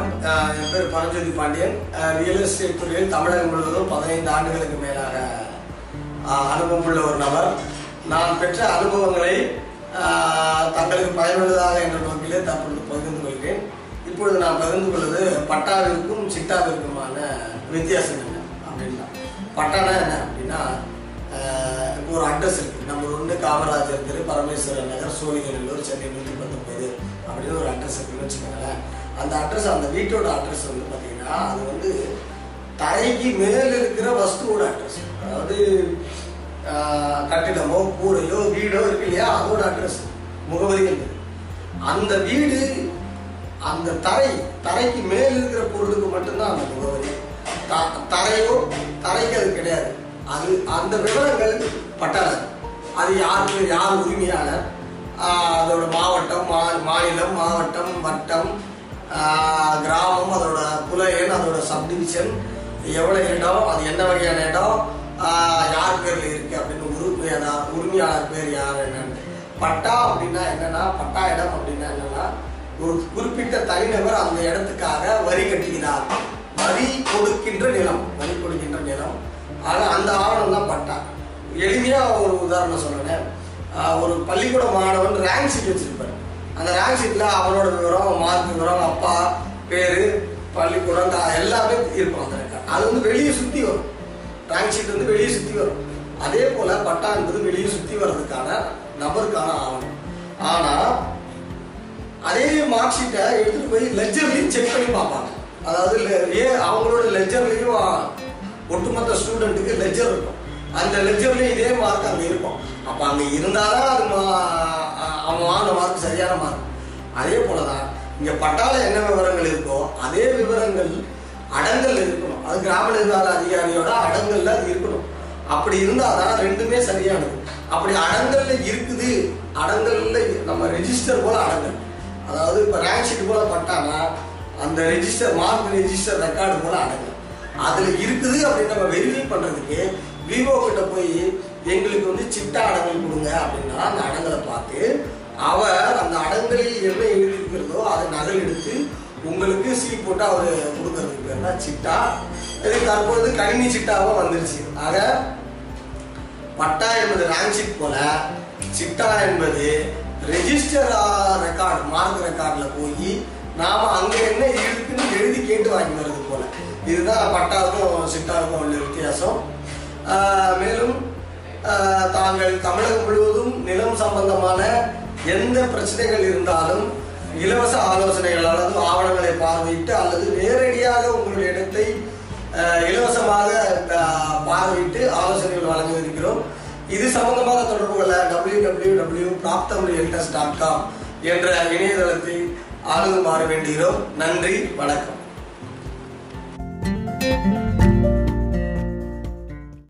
வணக்கம். என் பேர் Paranjothi Pandian. Real estate துறையில் தமிழகம் முழுவதும் பதினைந்து ஆண்டுகளுக்கு மேலாக அனுபவம் உள்ள ஒரு நபர். நான் பெற்ற அனுபவங்களை தங்களுக்கு பயனுள்ளதாக என்ற நோக்கிலே தற்பொழுது பகிர்ந்து கொள்கிறேன். இப்பொழுது நான் பகிர்ந்து கொள்வது பட்டாவிற்கும் சிட்டாவிற்குமான வித்தியாசம் என்ன அப்படின்னா பட்டானா என்ன அப்படின்னா இப்போ ஒரு அட்ரஸ் இருக்கு. நம்ம ஒன்று காமராஜர் திரு பரமேஸ்வரன் நகர் சோழிங்கநல்லூர் சென்னை நூற்றி பத்தொன்பது அப்படின்னு ஒரு அட்ரஸ் இருக்குன்னு வச்சுக்கோங்களேன். அந்த அட்ரஸ் அந்த வீட்டோட அட்ரஸ் வந்து பார்த்தீங்கன்னா அது வந்து தரைக்கு மேல் இருக்கிற வஸ்துவோட அட்ரஸ் அதாவது கட்டிடமோ கூரையோ வீடோ இருக்கு இல்லையா? அதோட அட்ரஸ் முகவரிகள். அந்த வீடு அந்த தரை தரைக்கு மேல் இருக்கிற பொருளுக்கு மட்டும்தான் அந்த முகவரி. த- தரையோ தரைக்கு அது கிடையாது. அது அந்த விவரங்கள் பட்டாளர் அது யாருக்கு யார் உரிமையாளர்? அதோட மாவட்டம் மா மாநிலம் மாவட்டம் வட்டம் கிராமம் அதோட புல எண் அதோட சப்டிவிஷன் எவ்வளோ இடம் அது என்ன வகையான இடம் யார் பேர்ல இருக்கு அப்படின்னு உரிமையாளர் உரிமையாளர் பேர் யார் என்னன்னு. பட்டா அப்படின்னா என்னன்னா பட்டா இடம் அப்படின்னா என்னன்னா ஒரு குறிப்பிட்ட தனிநபர் அந்த இடத்துக்காக வரி கட்டுகிறார். வரி கொடுக்கின்ற நிலம் வரி கொடுக்கின்ற நிலம். ஆனால் அந்த ஆவணம் தான் பட்டா. எளிமையா ஒரு உதாரணம் சொல்றேன். ஒரு பள்ளிக்கூட மாணவன் ரேங்க் சீட் வச்சிருப்பார். அந்த ரேங்க் ஷீட்ல அவனோட விவரம் மார்க் விவரம் அப்பா பேரு பள்ளிக்கூடம் எல்லாமே இருக்கும் அந்த அது வந்து வெளியே சுத்தி வரும். ரேங்க் ஷீட் வந்து வெளியே சுத்தி வரும். அதே போல பட்டா என்பது வெளியே சுத்தி வர்றதுக்கான நபருக்கான ஆவணம். ஆனா அதே மார்க் ஷீட்டை எடுத்துட்டு போய் லெஜர்லையும் செக் பண்ணி பார்ப்பாங்க. அதாவது ஏ அவங்களோட லெஜர்லையும் ஒட்டுமொத்த ஸ்டூடெண்ட்டுக்கு லெஜர் இருக்கும். அந்த லெஜர்லையும் இதே மார்க் அங்கே இருக்கும். அப்போ அங்கே இருந்தாதான் அது மா- அவன் வாங்கின மார்க் சரியான மார்க் அதே போல தான் இங்கே பட்டால என்ன விவரங்கள் இருக்கோ அதே விவரங்கள் அடங்கல் இருக்கணும். அது கிராம நிர்வாக அதிகாரியோட அடங்கல்ல அது இருக்கணும். அப்படி இருந்தால் தான் ரெண்டுமே சரியானது. அப்படி அடங்கல்ல இருக்குது. அடங்கல்ல நம்ம ரெஜிஸ்டர் போல அடங்கல். அதாவது இப்போ ரேங்க் ஷீட் போல பட்டானா அந்த ரெஜிஸ்டர் மார்க் ரெஜிஸ்டர் ரெக்கார்டு போல அடங்கல். அதில் இருக்குது அப்படின்னு நம்ம வெரிஃபை பண்ணுறதுக்கு விவோ கிட்ட போய் எங்களுக்கு வந்து சிட்டா அடங்கல் கொடுங்க அப்படின்னா அந்த அடங்கலை அவர் அந்த அடங்கலில் என்ன எழுதியிருக்கிறதோ அதை நகல் எடுத்து உங்களுக்கு சீல் போட்டு அவர் கொடுக்கறதுக்கு பேர் தான் சிட்டா. இது தற்பொழுது கணினி சிட்டாவும் வந்துருச்சு. ஆக பட்டா என்பது ரேங்க் ஷீட் போல சிட்டா என்பது ரெஜிஸ்டர் ரெக்கார்ட் மார்க் ரெக்கார்டில் போய் நாம் அங்கே என்ன இருக்குன்னு எழுதி கேட்டு வாங்கி வர்றது போல. இதுதான் பட்டாவுக்கும் சிட்டாவுக்கும் உள்ள வித்தியாசம். மேலும் தாங்கள் தமிழகம் முழுவதும் நிலம் சம்பந்தமான எந்த பிரச்சனைகள் இருந்தாலும் இலவச ஆலோசனைகள் அல்லது ஆவணங்களை பார்வையிட்டு அல்லது நேரடியாக உங்களுடைய இடத்தை இலவசமாக பார்வையிட்டு ஆலோசனைகள் வழங்கியிருக்கிறோம் இது சம்பந்தமாக தொடர்பு கொள்ள W W W dot com என்ற இணையதளத்தை அணுகுமாறு வேண்டுகிறோம். நன்றி. வணக்கம்.